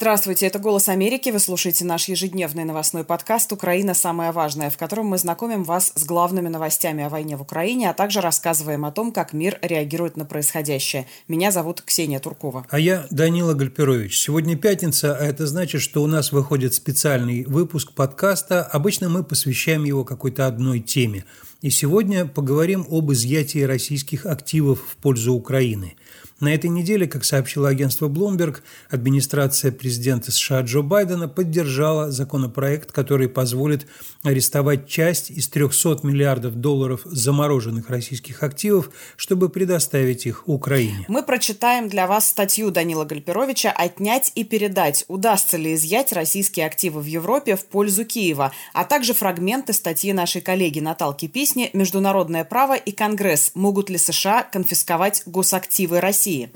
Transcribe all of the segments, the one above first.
Здравствуйте, это «Голос Америки». Вы слушаете наш ежедневный новостной подкаст «Украина. Самое важное», в котором мы знакомим вас с главными новостями о войне в Украине, а также рассказываем о том, как мир реагирует на происходящее. Меня зовут Ксения Туркова. А я Данила Гальперович. Сегодня пятница, а это значит, что у нас выходит специальный выпуск подкаста. Обычно мы посвящаем его какой-то одной теме. И сегодня поговорим об изъятии российских активов в пользу Украины – на этой неделе, как сообщило агентство Bloomberg, администрация президента США Джо Байдена поддержала законопроект, который позволит арестовать часть из 300 миллиардов долларов замороженных российских активов, чтобы предоставить их Украине. Мы прочитаем для вас статью Данила Гальперовича «Отнять и передать. Удастся ли изъять российские активы в Европе в пользу Киева?», а также фрагменты статьи нашей коллеги Наталки Писни «Международное право и Конгресс. Могут ли США конфисковать госактивы России?» России.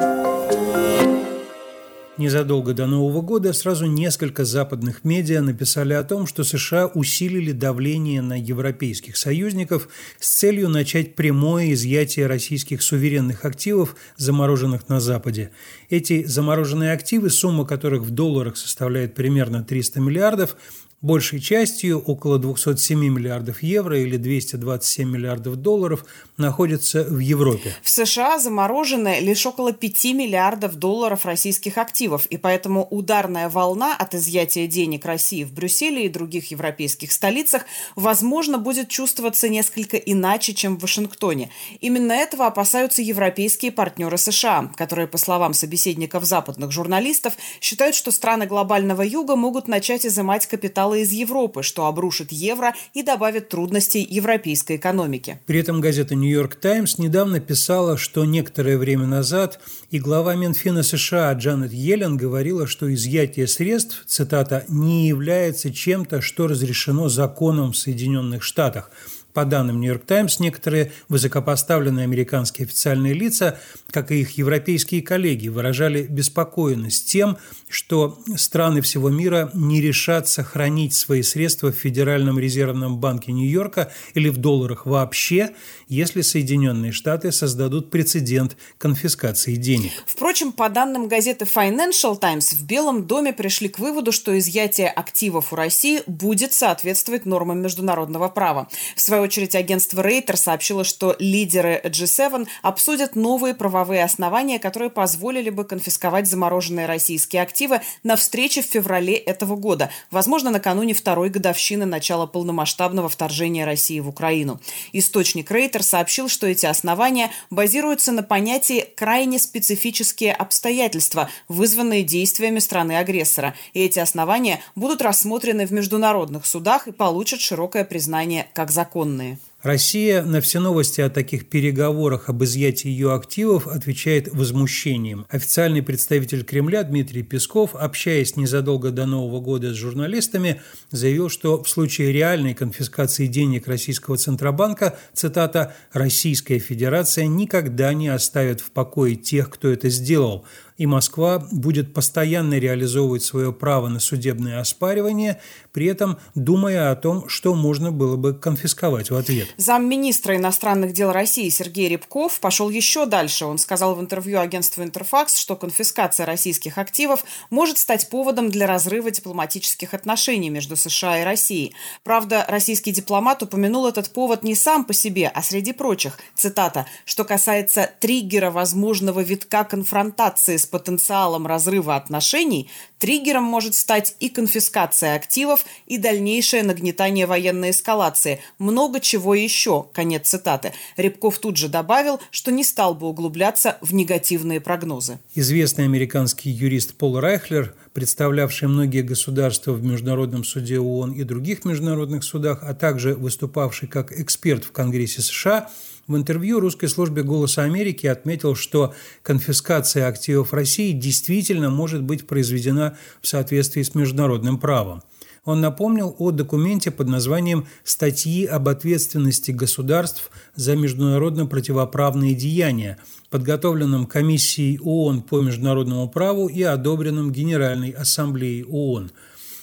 Незадолго до Нового года сразу несколько западных медиа написали о том, что США усилили давление на европейских союзников с целью начать прямое изъятие российских суверенных активов, замороженных на Западе. Эти замороженные активы, сумма которых в долларах составляет примерно 300 миллиардов, Большей частью, около 207 миллиардов евро или 227 миллиардов долларов, находятся в Европе. В США заморожены лишь около 5 миллиардов долларов российских активов, и поэтому ударная волна от изъятия денег России в Брюсселе и других европейских столицах, возможно, будет чувствоваться несколько иначе, чем в Вашингтоне. Именно этого опасаются европейские партнеры США, которые, по словам собеседников западных журналистов, считают, что страны глобального юга могут начать изымать капиталы из Европы, что обрушит евро и добавит трудностей европейской экономике. При этом газета «Нью-Йорк Таймс» недавно писала, что некоторое время назад и глава Минфина США Джанет Йеллен говорила, что изъятие средств, цитата, «не является чем-то, что разрешено законом в Соединенных Штатах». По данным «Нью-Йорк Таймс», некоторые высокопоставленные американские официальные лица, как и их европейские коллеги, выражали беспокоенность тем, что страны всего мира не решат сохранить свои средства в Федеральном резервном банке Нью-Йорка или в долларах вообще, если Соединенные Штаты создадут прецедент конфискации денег. Впрочем, по данным газеты Financial Times, в Белом доме пришли к выводу, что изъятие активов у России будет соответствовать нормам международного права. В свою очередь, агентство Рейтер сообщило, что лидеры G7 обсудят новые правовые основания, которые позволили бы конфисковать замороженные российские активы на встрече в феврале этого года, возможно, накануне второй годовщины начала полномасштабного вторжения России в Украину. Источник Рейтер сообщил, что эти основания базируются на понятии «крайне специфические обстоятельства», вызванные действиями страны-агрессора. И эти основания будут рассмотрены в международных судах и получат широкое признание как законные данные. Россия на все новости о таких переговорах об изъятии ее активов отвечает возмущением. Официальный представитель Кремля Дмитрий Песков, общаясь незадолго до Нового года с журналистами, заявил, что в случае реальной конфискации денег российского Центробанка, цитата, «Российская Федерация никогда не оставит в покое тех, кто это сделал и Москва будет постоянно реализовывать свое право на судебное оспаривание, при этом думая о том, что можно было бы конфисковать в ответ. Замминистра иностранных дел России Сергей Рябков пошел еще дальше. Он сказал в интервью агентству «Интерфакс», что конфискация российских активов может стать поводом для разрыва дипломатических отношений между США и Россией. Правда, российский дипломат упомянул этот повод не сам по себе, а среди прочих. Цитата. «Что касается триггера возможного витка конфронтации с потенциалом разрыва отношений, триггером может стать и конфискация активов, и дальнейшее нагнетание военной эскалации. Много чего еще. Конец цитаты. Рябков тут же добавил, что не стал бы углубляться в негативные прогнозы. Известный американский юрист Пол Райхлер, представлявший многие государства в Международном суде ООН и других международных судах, а также выступавший как эксперт в Конгрессе США, в интервью русской службе «Голоса Америки» отметил, что конфискация активов России действительно может быть произведена в соответствии с международным правом. Он напомнил о документе под названием «Статьи об ответственности государств за международно противоправные деяния», подготовленном Комиссией ООН по международному праву и одобренном Генеральной Ассамблеей ООН –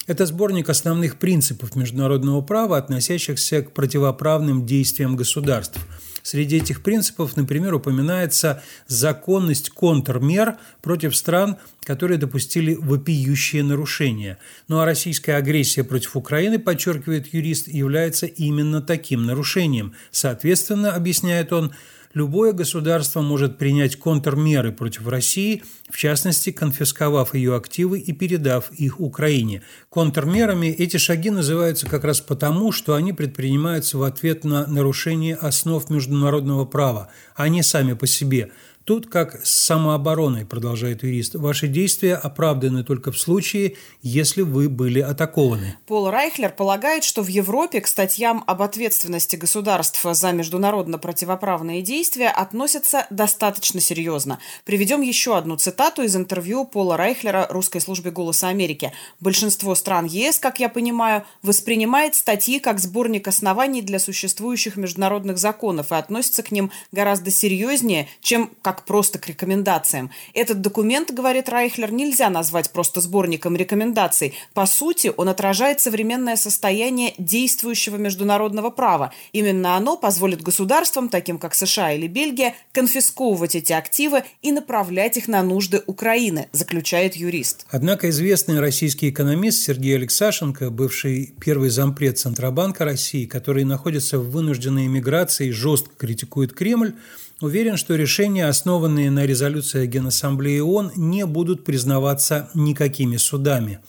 это сборник основных принципов международного права, относящихся к противоправным действиям государств. Среди этих принципов, например, упоминается законность контрмер против стран, которые допустили вопиющие нарушения. Ну а российская агрессия против Украины, подчеркивает юрист, является именно таким нарушением. Соответственно, объясняет он, любое государство может принять контрмеры против России, в частности, конфисковав ее активы и передав их Украине. Контрмерами эти шаги называются как раз потому, что они предпринимаются в ответ на нарушение основ международного права, а не сами по себе – Тут как с самообороной, продолжает юрист, ваши действия оправданы только в случае, если вы были атакованы. Пол Райхлер полагает, что в Европе к статьям об ответственности государства за международно противоправные действия относятся достаточно серьезно. Приведем еще одну цитату из интервью Пола Райхлера русской службе «Голоса Америки». Большинство стран ЕС, как я понимаю, воспринимает статьи как сборник оснований для существующих международных законов и относится к ним гораздо серьезнее, чем как как просто к рекомендациям. Этот документ, говорит Райхлер, нельзя назвать просто сборником рекомендаций. По сути, он отражает современное состояние действующего международного права. Именно оно позволит государствам, таким как США или Бельгия, конфисковывать эти активы и направлять их на нужды Украины, заключает юрист. Однако известный российский экономист Сергей Алексашенко, бывший первый зампред Центробанка России, который находится в вынужденной эмиграции жестко критикует Кремль, Уверен, что решения, основанные на резолюции Генассамблеи ООН, не будут признаваться никакими судами.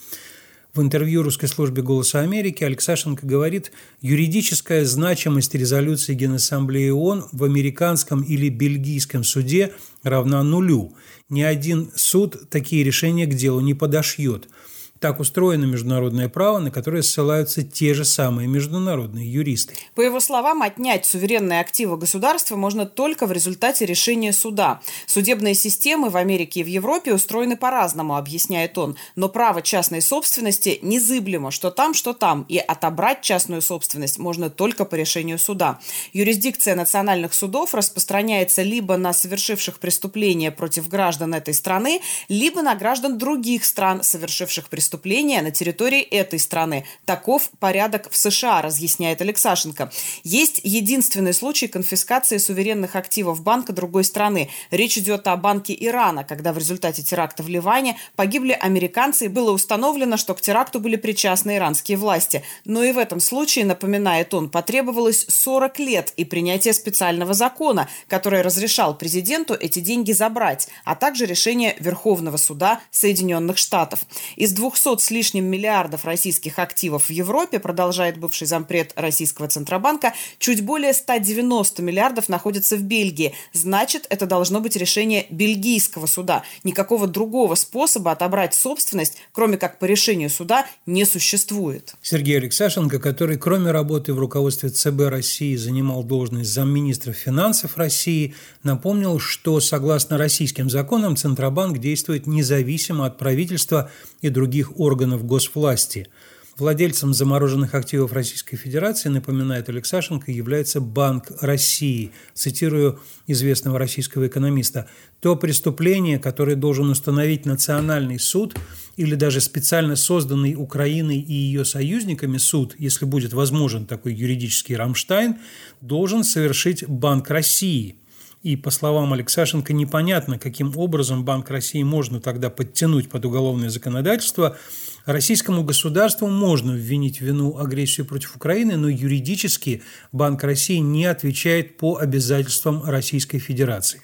В интервью русской службе «Голоса Америки» Алексашенко говорит, юридическая значимость резолюции Генассамблеи ООН в американском или бельгийском суде равна нулю. Ни один суд такие решения к делу не подошьет – так устроено международное право, на которое ссылаются те же самые международные юристы. По его словам, отнять суверенные активы государства можно только в результате решения суда. Судебные системы в Америке и в Европе устроены по-разному, объясняет он. Но право частной собственности незыблемо, что там, что там. И отобрать частную собственность можно только по решению суда. Юрисдикция национальных судов распространяется либо на совершивших преступления против граждан этой страны, либо на граждан других стран, совершивших преступления преступления на территории этой страны. Таков порядок в США, разъясняет Алексашенко. Есть единственный случай конфискации суверенных активов банка другой страны. Речь идет о банке Ирана, когда в результате теракта в Ливане погибли американцы и было установлено, что к теракту были причастны иранские власти. Но и в этом случае, напоминает он, потребовалось 40 лет и принятие специального закона, который разрешал президенту эти деньги забрать, а также решение Верховного суда Соединенных Штатов. Из 200 200 с лишним миллиардов российских активов в Европе, продолжает бывший зампред Российского Центробанка, чуть более 190 миллиардов находятся в Бельгии. Значит, это должно быть решение бельгийского суда. Никакого другого способа отобрать собственность, кроме как по решению суда, не существует. Сергей Алексашенко, который кроме работы в руководстве ЦБ России занимал должность замминистра финансов России, напомнил, что согласно российским законам Центробанк действует независимо от правительства и других органов госвласти. Владельцем замороженных активов Российской Федерации, напоминает Алексашенко, является Банк России. Цитирую известного российского экономиста. То преступление, которое должен установить национальный суд или даже специально созданный Украиной и ее союзниками суд, если будет возможен такой юридический Рамштайн, должен совершить Банк России – и, по словам Алексашенко, непонятно, каким образом Банк России можно тогда подтянуть под уголовное законодательство. Российскому государству можно ввинить вину агрессию против Украины, но юридически Банк России не отвечает по обязательствам Российской Федерации.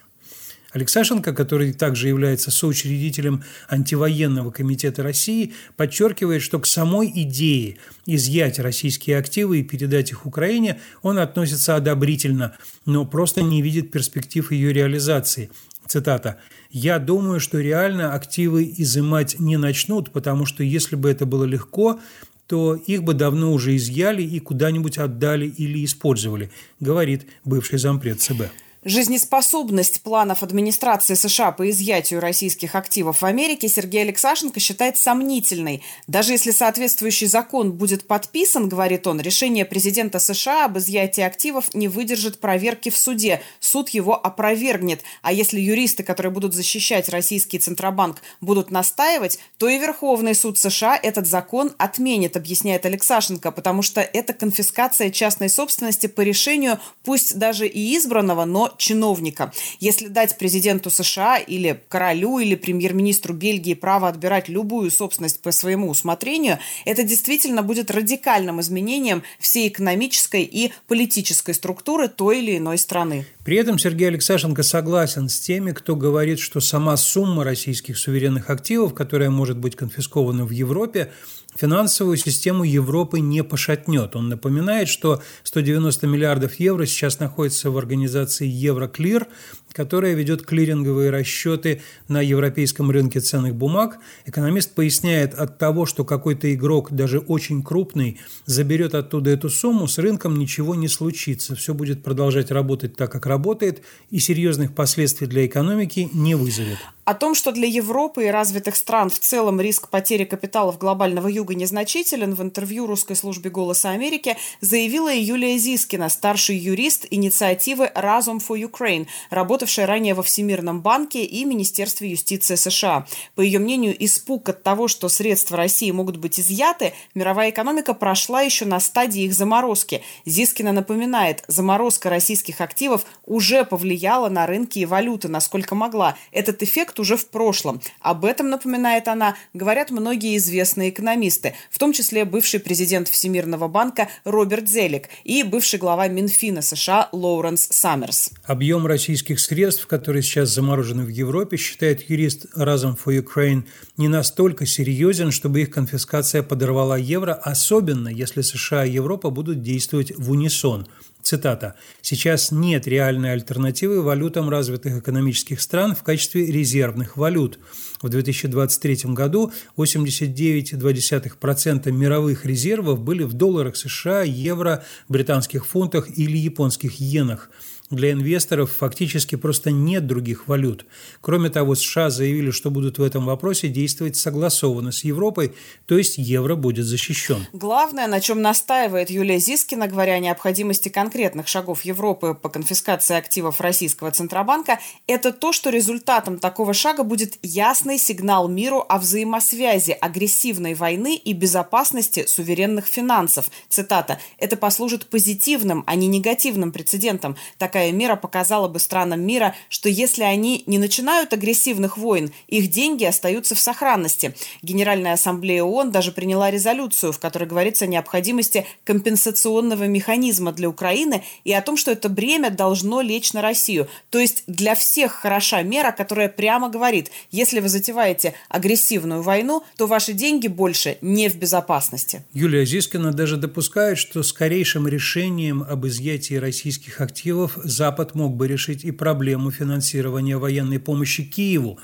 Алексашенко, который также является соучредителем антивоенного комитета России, подчеркивает, что к самой идее изъять российские активы и передать их Украине он относится одобрительно, но просто не видит перспектив ее реализации. Цитата. «Я думаю, что реально активы изымать не начнут, потому что если бы это было легко, то их бы давно уже изъяли и куда-нибудь отдали или использовали», говорит бывший зампред ЦБ. Жизнеспособность планов администрации США по изъятию российских активов в Америке Сергей Алексашенко считает сомнительной. Даже если соответствующий закон будет подписан, говорит он, решение президента США об изъятии активов не выдержит проверки в суде. Суд его опровергнет. А если юристы, которые будут защищать российский Центробанк, будут настаивать, то и Верховный суд США этот закон отменит, объясняет Алексашенко, потому что это конфискация частной собственности по решению, пусть даже и избранного, но чиновника. Если дать президенту США или королю или премьер-министру Бельгии право отбирать любую собственность по своему усмотрению, это действительно будет радикальным изменением всей экономической и политической структуры той или иной страны. При этом Сергей Алексашенко согласен с теми, кто говорит, что сама сумма российских суверенных активов, которая может быть конфискована в Европе, финансовую систему Европы не пошатнет. Он напоминает, что 190 миллиардов евро сейчас находится в организации Евроклир, которая ведет клиринговые расчеты на европейском рынке ценных бумаг. Экономист поясняет, от того, что какой-то игрок, даже очень крупный, заберет оттуда эту сумму, с рынком ничего не случится. Все будет продолжать работать так, как работает, и серьезных последствий для экономики не вызовет. О том, что для Европы и развитых стран в целом риск потери капиталов глобального юга незначителен, в интервью русской службе «Голоса Америки» заявила Юлия Зискина, старший юрист инициативы «Разум for Ukraine», работавшая ранее во Всемирном банке и Министерстве юстиции США. По ее мнению, испуг от того, что средства России могут быть изъяты, мировая экономика прошла еще на стадии их заморозки. Зискина напоминает, заморозка российских активов уже повлияла на рынки и валюты, насколько могла. Этот эффект уже в прошлом. Об этом, напоминает она, говорят многие известные экономисты, в том числе бывший президент Всемирного банка Роберт Зелик и бывший глава Минфина США Лоуренс Саммерс. Объем российских средств, которые сейчас заморожены в Европе, считает юрист Разом for Ukraine, не настолько серьезен, чтобы их конфискация подорвала евро, особенно если США и Европа будут действовать в унисон – Цитата. «Сейчас нет реальной альтернативы валютам развитых экономических стран в качестве резервных валют. В 2023 году 89,2% мировых резервов были в долларах США, евро, британских фунтах или японских иенах – для инвесторов фактически просто нет других валют. Кроме того, США заявили, что будут в этом вопросе действовать согласованно с Европой, то есть евро будет защищен. Главное, на чем настаивает Юлия Зискина, говоря о необходимости конкретных шагов Европы по конфискации активов российского Центробанка, это то, что результатом такого шага будет ясный сигнал миру о взаимосвязи агрессивной войны и безопасности суверенных финансов. Цитата. «Это послужит позитивным, а не негативным прецедентом. Такая такая мера показала бы странам мира, что если они не начинают агрессивных войн, их деньги остаются в сохранности. Генеральная ассамблея ООН даже приняла резолюцию, в которой говорится о необходимости компенсационного механизма для Украины и о том, что это бремя должно лечь на Россию. То есть для всех хороша мера, которая прямо говорит, если вы затеваете агрессивную войну, то ваши деньги больше не в безопасности. Юлия Зискина даже допускает, что скорейшим решением об изъятии российских активов Запад мог бы решить и проблему финансирования военной помощи Киеву.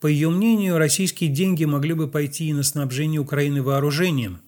По ее мнению, российские деньги могли бы пойти и на снабжение Украины вооружением.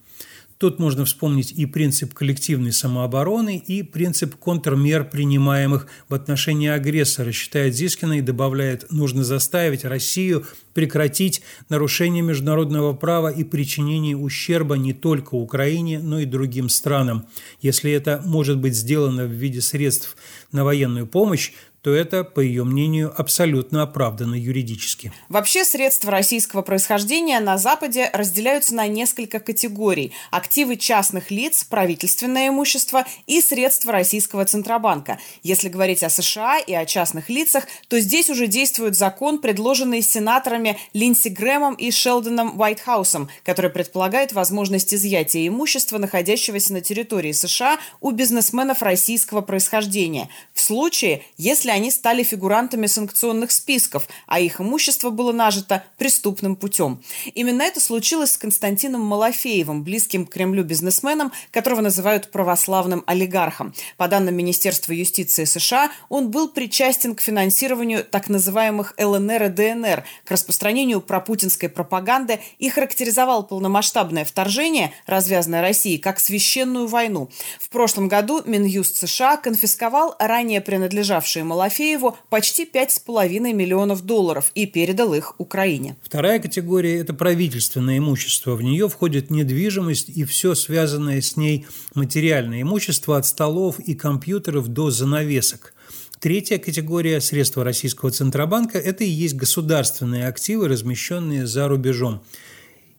Тут можно вспомнить и принцип коллективной самообороны, и принцип контрмер, принимаемых в отношении агрессора, считает Зискина и добавляет, нужно заставить Россию прекратить нарушение международного права и причинение ущерба не только Украине, но и другим странам. Если это может быть сделано в виде средств на военную помощь, то это, по ее мнению, абсолютно оправдано юридически. Вообще средства российского происхождения на Западе разделяются на несколько категорий. Активы частных лиц, правительственное имущество и средства российского Центробанка. Если говорить о США и о частных лицах, то здесь уже действует закон, предложенный сенаторами Линдси Грэмом и Шелдоном Уайтхаусом, который предполагает возможность изъятия имущества, находящегося на территории США у бизнесменов российского происхождения. В случае, если они стали фигурантами санкционных списков, а их имущество было нажито преступным путем. Именно это случилось с Константином Малафеевым, близким к Кремлю бизнесменом, которого называют православным олигархом. По данным Министерства юстиции США, он был причастен к финансированию так называемых ЛНР и ДНР, к распространению пропутинской пропаганды и характеризовал полномасштабное вторжение, развязанное Россией, как священную войну. В прошлом году Минюст США конфисковал ранее принадлежавшие Малафееву Малафееву почти 5,5 миллионов долларов и передал их Украине. Вторая категория – это правительственное имущество. В нее входит недвижимость и все связанное с ней материальное имущество от столов и компьютеров до занавесок. Третья категория средства российского Центробанка – это и есть государственные активы, размещенные за рубежом.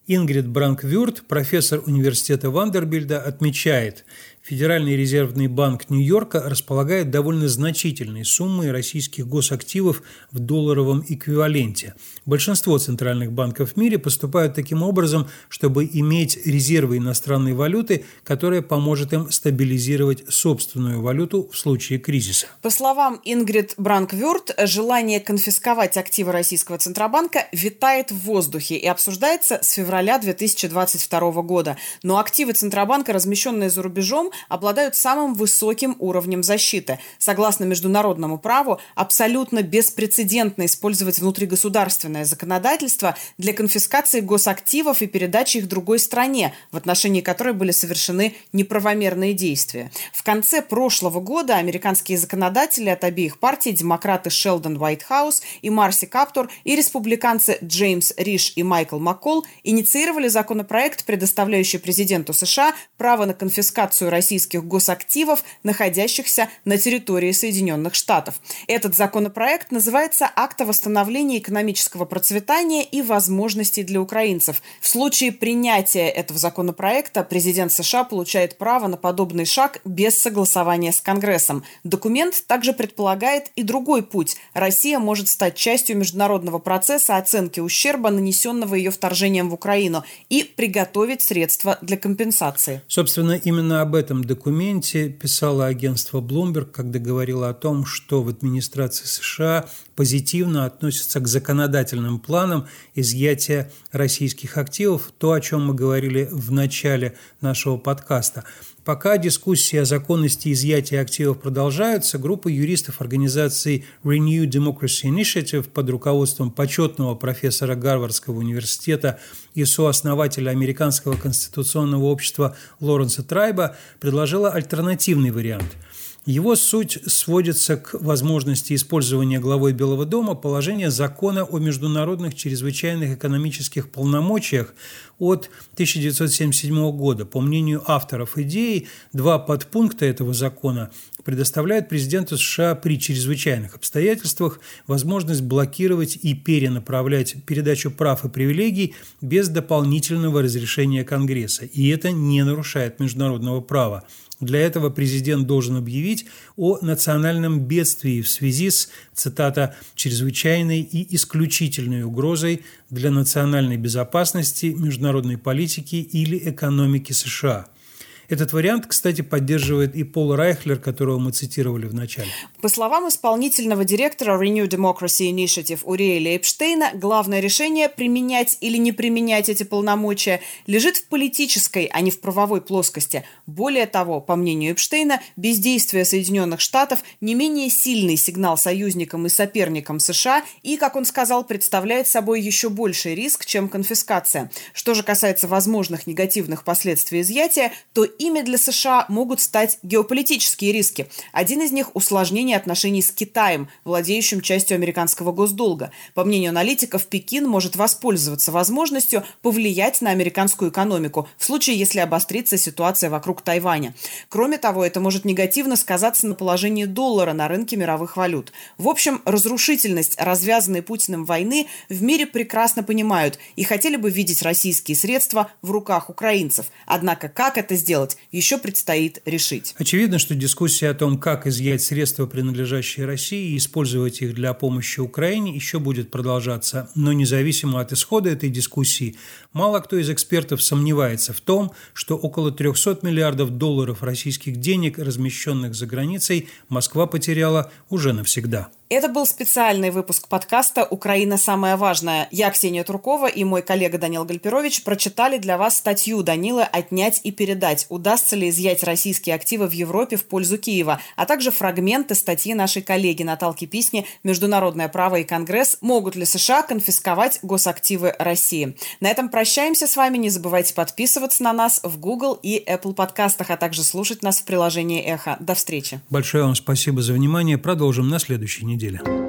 Ингрид Бранквюрт, профессор университета Вандербильда, отмечает, Федеральный резервный банк Нью-Йорка располагает довольно значительной суммой российских госактивов в долларовом эквиваленте. Большинство центральных банков в мире поступают таким образом, чтобы иметь резервы иностранной валюты, которая поможет им стабилизировать собственную валюту в случае кризиса. По словам Ингрид Бранквюрт, желание конфисковать активы российского Центробанка витает в воздухе и обсуждается с февраля 2022 года. Но активы Центробанка, размещенные за рубежом, обладают самым высоким уровнем защиты. Согласно международному праву, абсолютно беспрецедентно использовать внутригосударственное законодательство для конфискации госактивов и передачи их другой стране, в отношении которой были совершены неправомерные действия. В конце прошлого года американские законодатели от обеих партий, демократы Шелдон Уайтхаус и Марси Каптур и республиканцы Джеймс Риш и Майкл Маккол инициировали законопроект, предоставляющий президенту США право на конфискацию России российских госактивов, находящихся на территории Соединенных Штатов. Этот законопроект называется «Акт о восстановлении экономического процветания и возможностей для украинцев». В случае принятия этого законопроекта президент США получает право на подобный шаг без согласования с Конгрессом. Документ также предполагает и другой путь. Россия может стать частью международного процесса оценки ущерба, нанесенного ее вторжением в Украину, и приготовить средства для компенсации. Собственно, именно об этом этом документе писало агентство Bloomberg, когда говорило о том, что в администрации США позитивно относятся к законодательным планам изъятия российских активов, то, о чем мы говорили в начале нашего подкаста. Пока дискуссии о законности изъятия активов продолжаются, группа юристов организации Renew Democracy Initiative под руководством почетного профессора Гарвардского университета и сооснователя Американского конституционного общества Лоренса Трайба предложила альтернативный вариант – его суть сводится к возможности использования главой Белого дома положения закона о международных чрезвычайных экономических полномочиях от 1977 года. По мнению авторов идеи, два подпункта этого закона предоставляют президенту США при чрезвычайных обстоятельствах возможность блокировать и перенаправлять передачу прав и привилегий без дополнительного разрешения Конгресса. И это не нарушает международного права. Для этого президент должен объявить о национальном бедствии в связи с, цитата, «чрезвычайной и исключительной угрозой для национальной безопасности, международной политики или экономики США». Этот вариант, кстати, поддерживает и Пол Райхлер, которого мы цитировали в начале. По словам исполнительного директора Renew Democracy Initiative Уриэля Эпштейна, главное решение применять или не применять эти полномочия лежит в политической, а не в правовой плоскости. Более того, по мнению Эпштейна, бездействие Соединенных Штатов не менее сильный сигнал союзникам и соперникам США и, как он сказал, представляет собой еще больший риск, чем конфискация. Что же касается возможных негативных последствий изъятия, то ими для США могут стать геополитические риски. Один из них – усложнение отношений с Китаем, владеющим частью американского госдолга. По мнению аналитиков, Пекин может воспользоваться возможностью повлиять на американскую экономику в случае, если обострится ситуация вокруг Тайваня. Кроме того, это может негативно сказаться на положении доллара на рынке мировых валют. В общем, разрушительность развязанной Путиным войны в мире прекрасно понимают и хотели бы видеть российские средства в руках украинцев. Однако как это сделать, делать, еще предстоит решить. Очевидно, что дискуссия о том, как изъять средства, принадлежащие России, и использовать их для помощи Украине, еще будет продолжаться. Но независимо от исхода этой дискуссии, мало кто из экспертов сомневается в том, что около 300 миллиардов долларов российских денег, размещенных за границей, Москва потеряла уже навсегда. Это был специальный выпуск подкаста «Украина самая важная». Я, Ксения Туркова и мой коллега Данил Гальперович прочитали для вас статью Данила «Отнять и передать. Удастся ли изъять российские активы в Европе в пользу Киева?», а также фрагменты статьи нашей коллеги Наталки Писни «Международное право и Конгресс. Могут ли США конфисковать госактивы России?». На этом прощаемся с вами. Не забывайте подписываться на нас в Google и Apple подкастах, а также слушать нас в приложении «Эхо». До встречи. Большое вам спасибо за внимание. Продолжим на следующей неделе неделе.